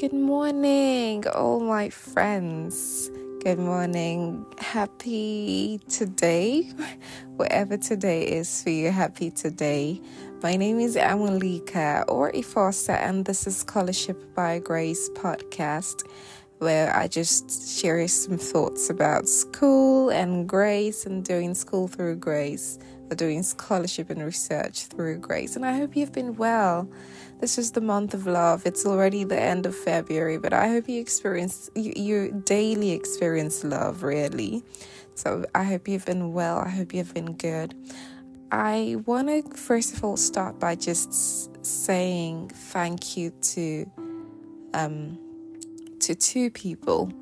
Good morning, all my friends. Good morning. Happy today, whatever today is for you. Happy today. My name is Amalika or Ifosa, and this is Scholarship by Grace podcast, where I just share some thoughts about school and grace and doing school through grace, doing scholarship and research through grace. And I hope you've been well. This is the month of love. It's already the end of February, but I hope you experience you, you daily experience love really. So I hope you've been well. I hope you've been good. I want to first of all start by just saying thank you to um to two people.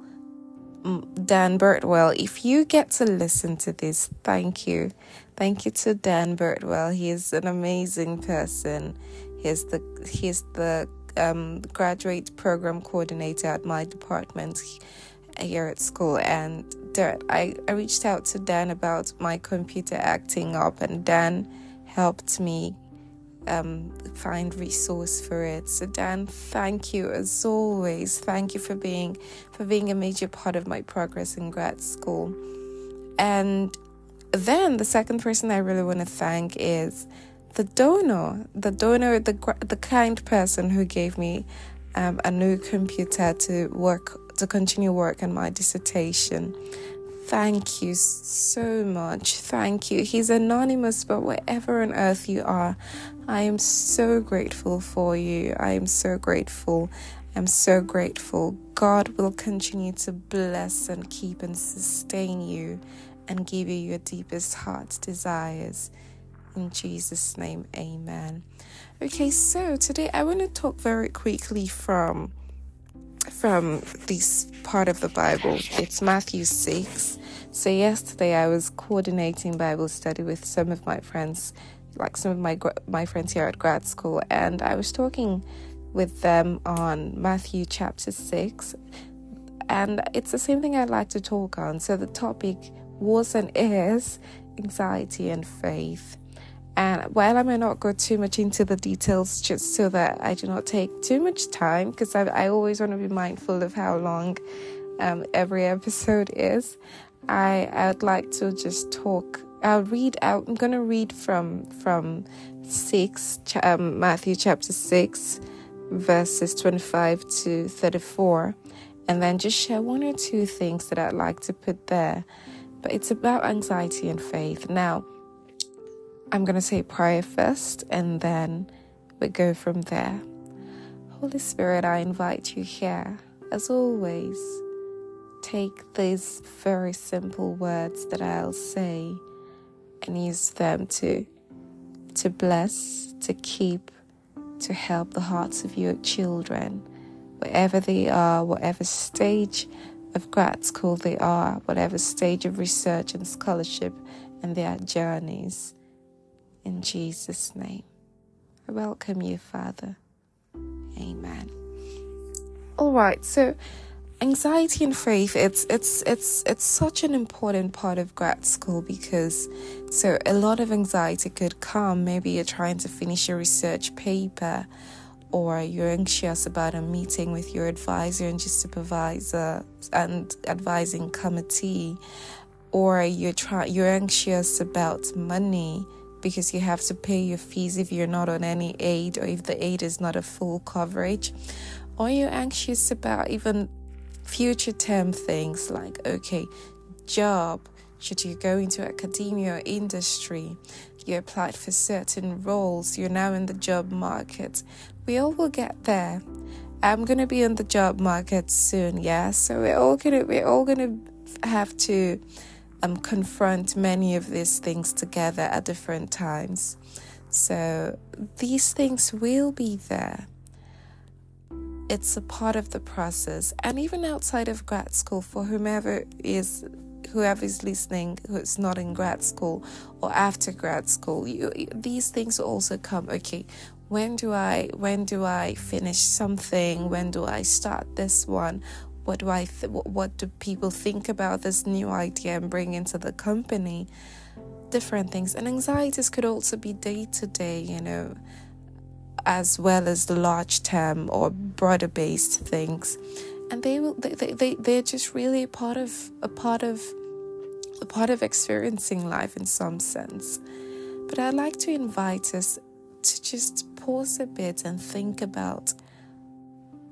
Dan Birtwell, if you get to listen to this, thank you. Thank you to Dan Birtwell. He is an amazing person. He's the he's the um, graduate program coordinator at my department here at school. And I, I reached out to Dan about my computer acting up, and Dan helped me um, find resource for it. So Dan, thank you as always. Thank you for being for being a major part of my progress in grad school. And then the second person I really want to thank is the donor, the donor, the the kind person who gave me um, a new computer to work to continue work on my dissertation. Thank you so much. Thank you. He's anonymous, but wherever on earth you are, I am so grateful for you. I am so grateful. I'm so grateful. God will continue to bless and keep and sustain you and give you your deepest heart's desires. In Jesus' name, amen. Okay, so today I want to talk very quickly from from this part of the Bible. It's Matthew 6. So yesterday I was coordinating Bible study with some of my friends, like some of my my friends here at grad school, and I was talking with them on Matthew chapter 6. And it's the same thing I'd like to talk on. So the topic was and is anxiety and faith. And while I may not go too much into the details, just so that I do not take too much time, because I, I, always want to be mindful of how long um, every episode is, I, I would like to just talk. I'll read out. I'm going to read from from six um, Matthew chapter six, verses twenty-five to thirty-four, and then just share one or two things that I'd like to put there. But it's about anxiety and faith now I'm going to say prayer first and then we go from there. Holy Spirit, I invite you here. As always, take these very simple words that I'll say and use them to to bless, to keep, to help the hearts of your children, wherever they are, whatever stage of grad school they are, whatever stage of research and scholarship and their journeys in Jesus' name. I welcome you, Father. Amen. All right, so anxiety and faith it's it's it's it's such an important part of grad school because so a lot of anxiety could come maybe you're trying to finish your research paper or you're anxious about a meeting with your advisor and your supervisor and advising committee or you're try you're anxious about money because you have to pay your fees if you're not on any aid or if the aid is not a full coverage. Or you're anxious about even future term things like, okay, job, should you go into academia or industry? You applied for certain roles, you're now in the job market. We all will get there. I'm gonna be in the job market soon, yeah. So we're all gonna we're all gonna have to um, confront many of these things together at different times. So these things will be there. It's a part of the process, and even outside of grad school, for whomever is whoever is listening who's not in grad school or after grad school, you, these things also come. Okay, when do I when do I finish something? When do I start this one? what do I th- what do people think about this new idea and bring into the company different things and anxieties could also be day to day you know as well as the large term or broader based things and they will they, they, they they're just really a part of a part of a part of experiencing life in some sense but i'd like to invite us to just pause a bit and think about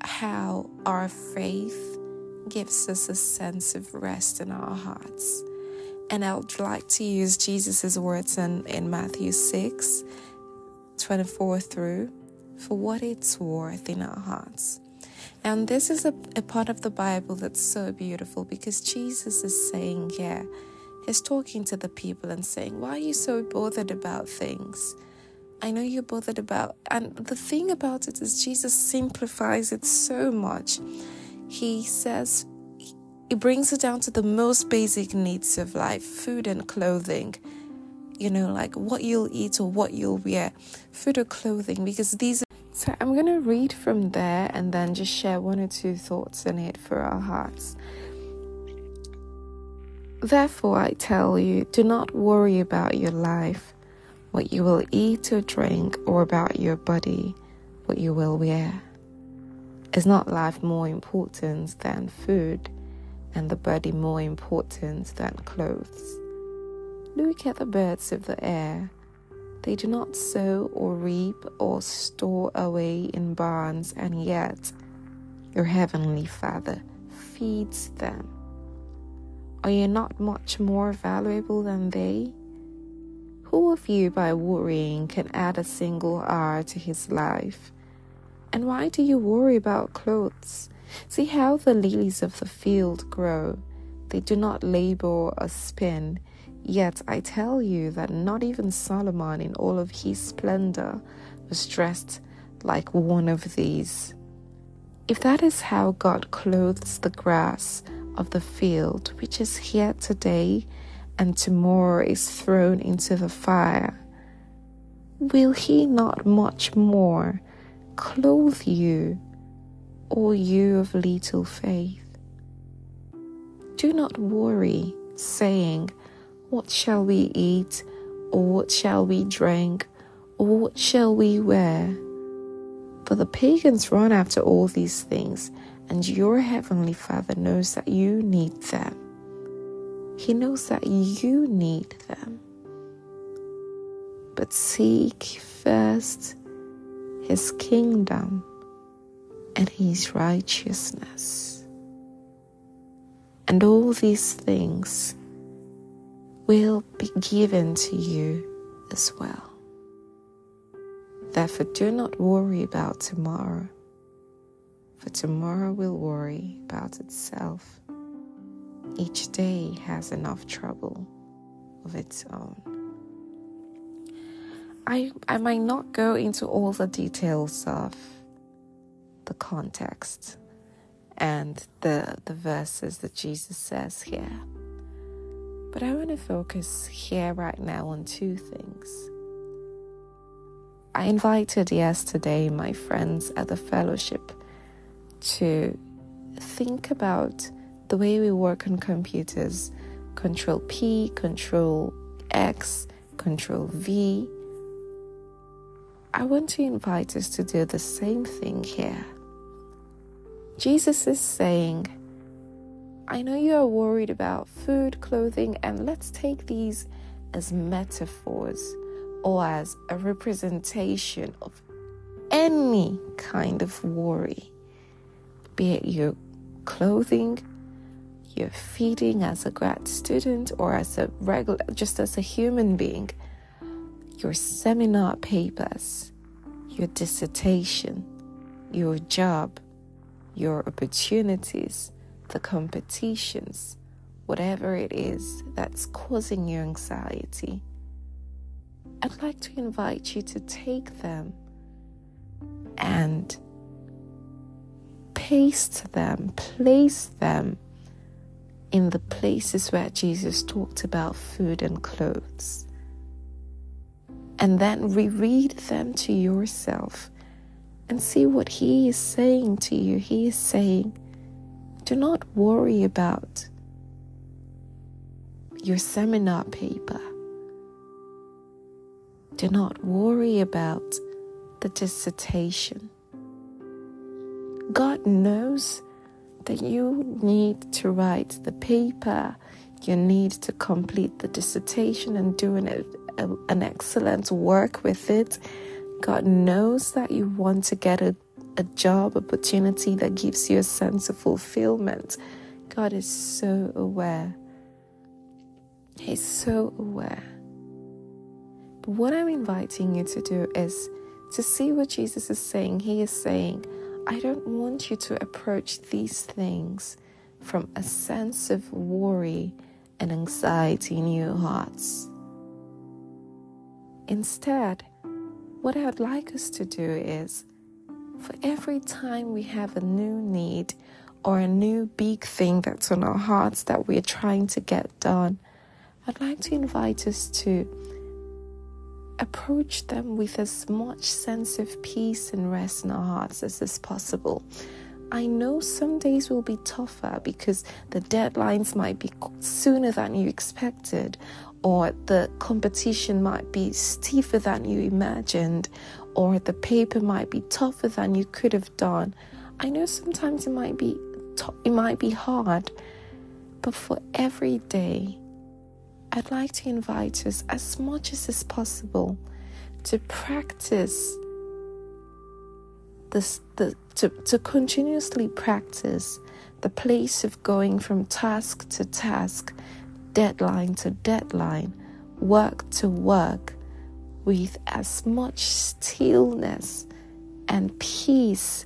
how our faith gives us a sense of rest in our hearts and I would like to use Jesus' words in, in Matthew 6 24 through for what it's worth in our hearts. And this is a, a part of the Bible that's so beautiful because Jesus is saying here, He's talking to the people and saying, Why are you so bothered about things? I know you're bothered about, and the thing about it is, Jesus simplifies it so much. He says, it brings it down to the most basic needs of life food and clothing you know like what you'll eat or what you'll wear food or clothing because these are so i'm going to read from there and then just share one or two thoughts in it for our hearts therefore i tell you do not worry about your life what you will eat or drink or about your body what you will wear is not life more important than food and the body more important than clothes. Look at the birds of the air. They do not sow or reap or store away in barns, and yet your heavenly Father feeds them. Are you not much more valuable than they? Who of you, by worrying, can add a single hour to his life? And why do you worry about clothes? See how the lilies of the field grow. They do not labor or spin. Yet I tell you that not even Solomon in all of his splendor was dressed like one of these. If that is how God clothes the grass of the field, which is here today and tomorrow is thrown into the fire, will he not much more clothe you, O you of little faith. Do not worry, saying, What shall we eat, or what shall we drink, or what shall we wear? For the pagans run after all these things, and your heavenly Father knows that you need them. He knows that you need them. But seek first his kingdom and his righteousness. And all these things will be given to you as well. Therefore, do not worry about tomorrow, for tomorrow will worry about itself. Each day has enough trouble of its own. I, I might not go into all the details of the context and the the verses that Jesus says here. But I want to focus here right now on two things. I invited yesterday my friends at the fellowship to think about the way we work on computers control P, control X, control V. I want to invite us to do the same thing here. Jesus is saying, I know you are worried about food, clothing, and let's take these as metaphors or as a representation of any kind of worry, be it your clothing, your feeding as a grad student or as a regular, just as a human being, your seminar papers, your dissertation, your job your opportunities, the competitions, whatever it is that's causing you anxiety, I'd like to invite you to take them and paste them, place them in the places where Jesus talked about food and clothes. And then reread them to yourself and see what He is saying to you. He is saying, do not worry about your seminar paper. Do not worry about the dissertation. God knows that you need to write the paper, you need to complete the dissertation and do an, an excellent work with it. God knows that you want to get a, a job opportunity that gives you a sense of fulfillment. God is so aware. He's so aware. But what I'm inviting you to do is to see what Jesus is saying. He is saying, I don't want you to approach these things from a sense of worry and anxiety in your hearts. Instead, what I'd like us to do is for every time we have a new need or a new big thing that's on our hearts that we're trying to get done, I'd like to invite us to approach them with as much sense of peace and rest in our hearts as is possible. I know some days will be tougher because the deadlines might be sooner than you expected, or the competition might be stiffer than you imagined, or the paper might be tougher than you could have done. I know sometimes it might be it might be hard, but for every day I'd like to invite us as much as is possible to practice this, the, to, to continuously practice the place of going from task to task, deadline to deadline, work to work, with as much stillness and peace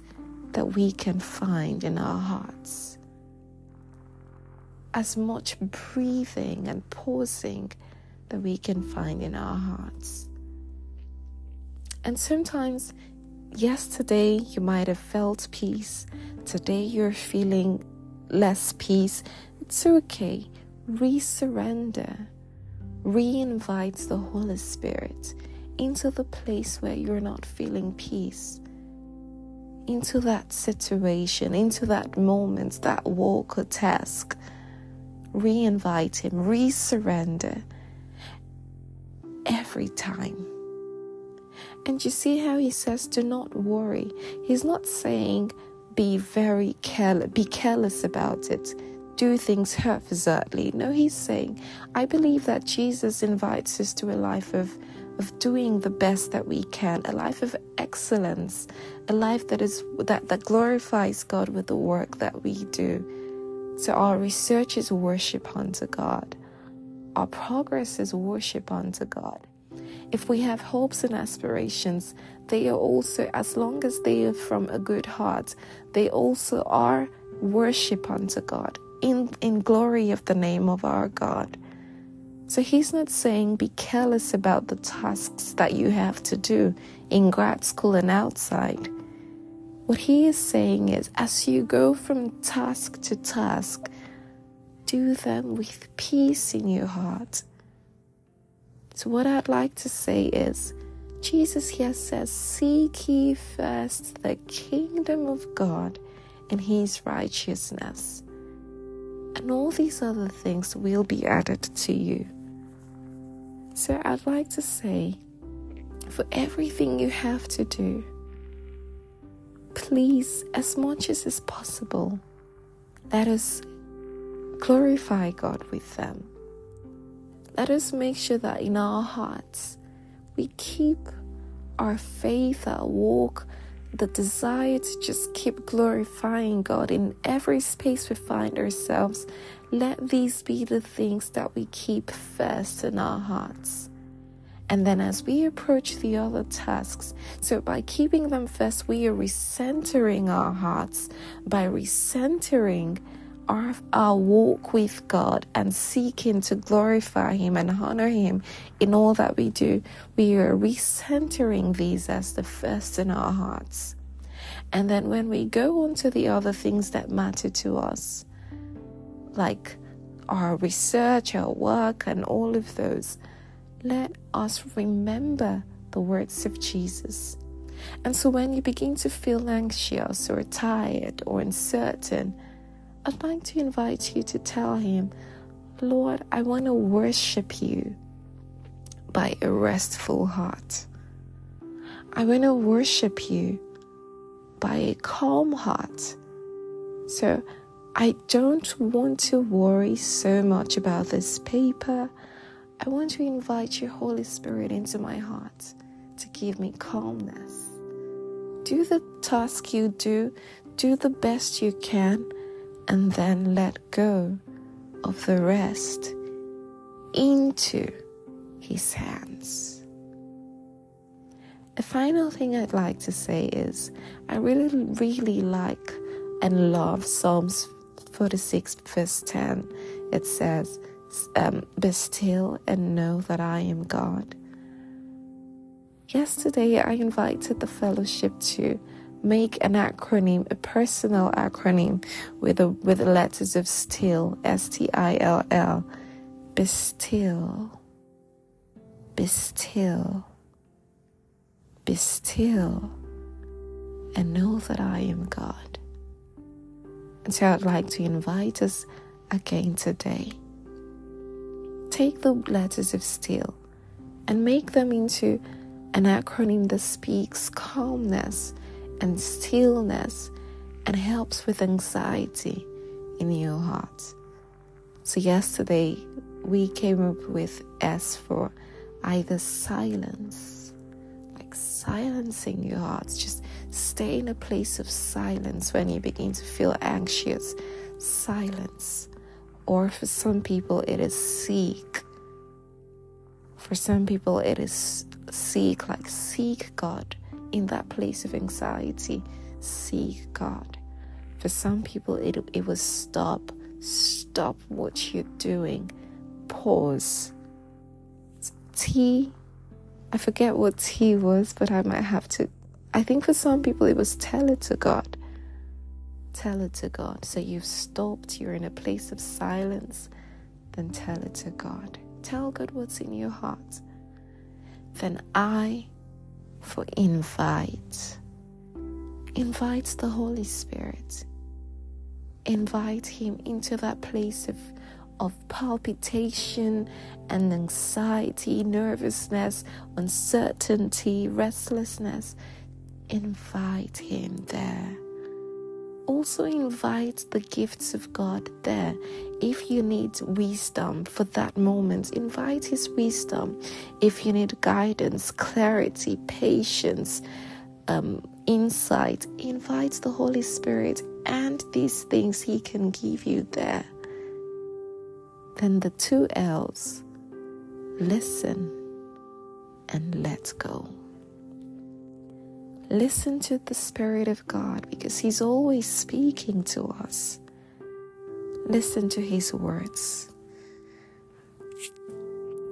that we can find in our hearts as much breathing and pausing that we can find in our hearts. And sometimes, yesterday you might have felt peace, today you're feeling less peace. It's okay. Resurrender. Re invites the Holy Spirit into the place where you're not feeling peace into that situation, into that moment, that walk or task re invite Him, re surrender every time. And you see how He says, do not worry. He's not saying, be very careless, be careless about it, do things haphazardly. No, He's saying, I believe that Jesus invites us to a life of of doing the best that we can, a life of excellence, a life that is that, that glorifies God with the work that we do. So our research is worship unto God. Our progress is worship unto God. If we have hopes and aspirations, they are also, as long as they are from a good heart, they also are worship unto God in, in glory of the name of our God. So he's not saying be careless about the tasks that you have to do in grad school and outside. What he is saying is, as you go from task to task, do them with peace in your heart. So, what I'd like to say is, Jesus here says, Seek ye first the kingdom of God and his righteousness, and all these other things will be added to you. So, I'd like to say, for everything you have to do, please, as much as is possible, let us glorify God with them. Let us make sure that in our hearts we keep our faith, our walk, the desire to just keep glorifying God in every space we find ourselves. Let these be the things that we keep first in our hearts. And then as we approach the other tasks, so by keeping them first, we are recentering our hearts, by recentering our, our walk with God and seeking to glorify Him and honor Him in all that we do, we are recentering these as the first in our hearts. And then when we go on to the other things that matter to us, like our research, our work, and all of those, let us remember the words of Jesus. And so when you begin to feel anxious or tired or uncertain, I'd like to invite you to tell Him, Lord, I want to worship you by a restful heart. I want to worship you by a calm heart. So I don't want to worry so much about this paper. I want to invite your Holy Spirit into my heart to give me calmness. Do the task you do, do the best you can, and then let go of the rest into His hands. The final thing I'd like to say is I really, really like and love Psalms 46, verse 10. It says, um, Be still and know that I am God. Yesterday, I invited the fellowship to make an acronym, a personal acronym with the with the letters of still, S T I L L. Be still. Be still. Be still and know that I am God. And so I'd like to invite us again today. Take the letters of still and make them into an acronym that speaks calmness and stillness and helps with anxiety in your heart. So, yesterday we came up with S for either silence, like silencing your heart, just stay in a place of silence when you begin to feel anxious, silence. Or for some people, it is seek. For some people, it is seek, like seek God in that place of anxiety. Seek God. For some people, it, it was stop. Stop what you're doing. Pause. T. I forget what T was, but I might have to. I think for some people, it was tell it to God. Tell it to God. So you've stopped, you're in a place of silence, then tell it to God. Tell God what's in your heart then I for invite. Invite the Holy Spirit. Invite Him into that place of, of palpitation and anxiety, nervousness, uncertainty, restlessness. Invite Him there also invite the gifts of God there. If you need wisdom for that moment, invite His wisdom. If you need guidance, clarity, patience, um, insight, invite the Holy Spirit and these things He can give you there. Then the two L's listen and let go. Listen to the Spirit of God because He's always speaking to us. Listen to His words.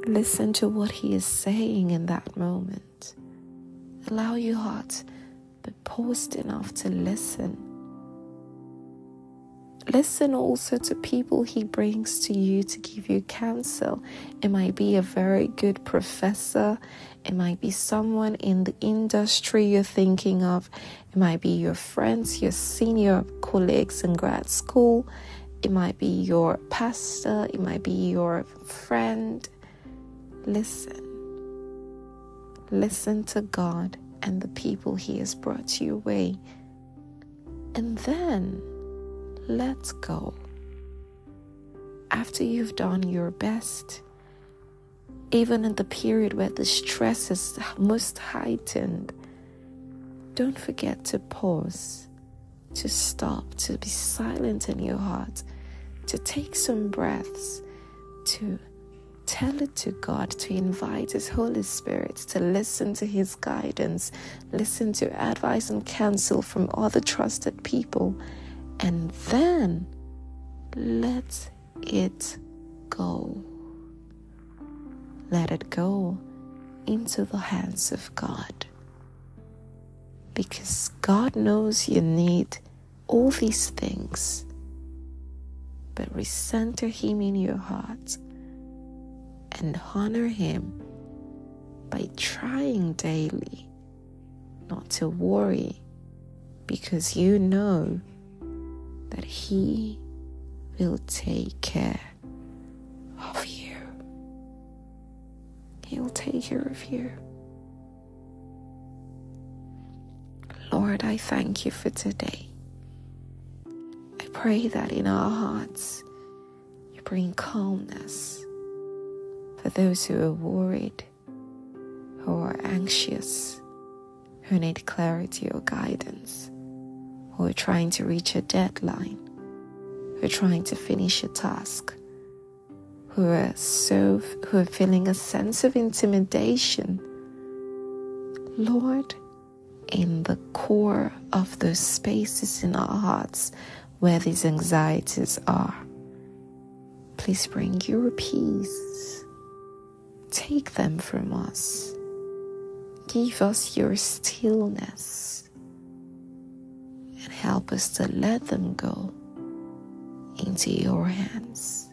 Listen to what He is saying in that moment. Allow your heart be paused enough to listen Listen also to people he brings to you to give you counsel. It might be a very good professor, it might be someone in the industry you're thinking of, it might be your friends, your senior colleagues in grad school, it might be your pastor, it might be your friend. Listen. Listen to God and the people He has brought your way. And then let go. After you've done your best, even in the period where the stress is most heightened, don't forget to pause, to stop, to be silent in your heart, to take some breaths, to tell it to God, to invite His Holy Spirit, to listen to His guidance, listen to advice and counsel from other trusted people and then let it go. Let it go into the hands of God. Because God knows you need all these things. But recenter Him in your heart and honor Him by trying daily not to worry because you know that He will take care He will take care of you. Lord, I thank you for today. I pray that in our hearts you bring calmness for those who are worried, who are anxious, who need clarity or guidance, who are trying to reach a deadline, who are trying to finish a task, who are so who are feeling a sense of intimidation. Lord, in the core of those spaces in our hearts where these anxieties are, please bring your peace. Take them from us. Give us your stillness and help us to let them go into your hands.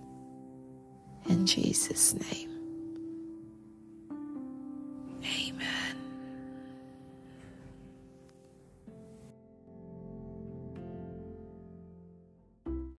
In Jesus' name.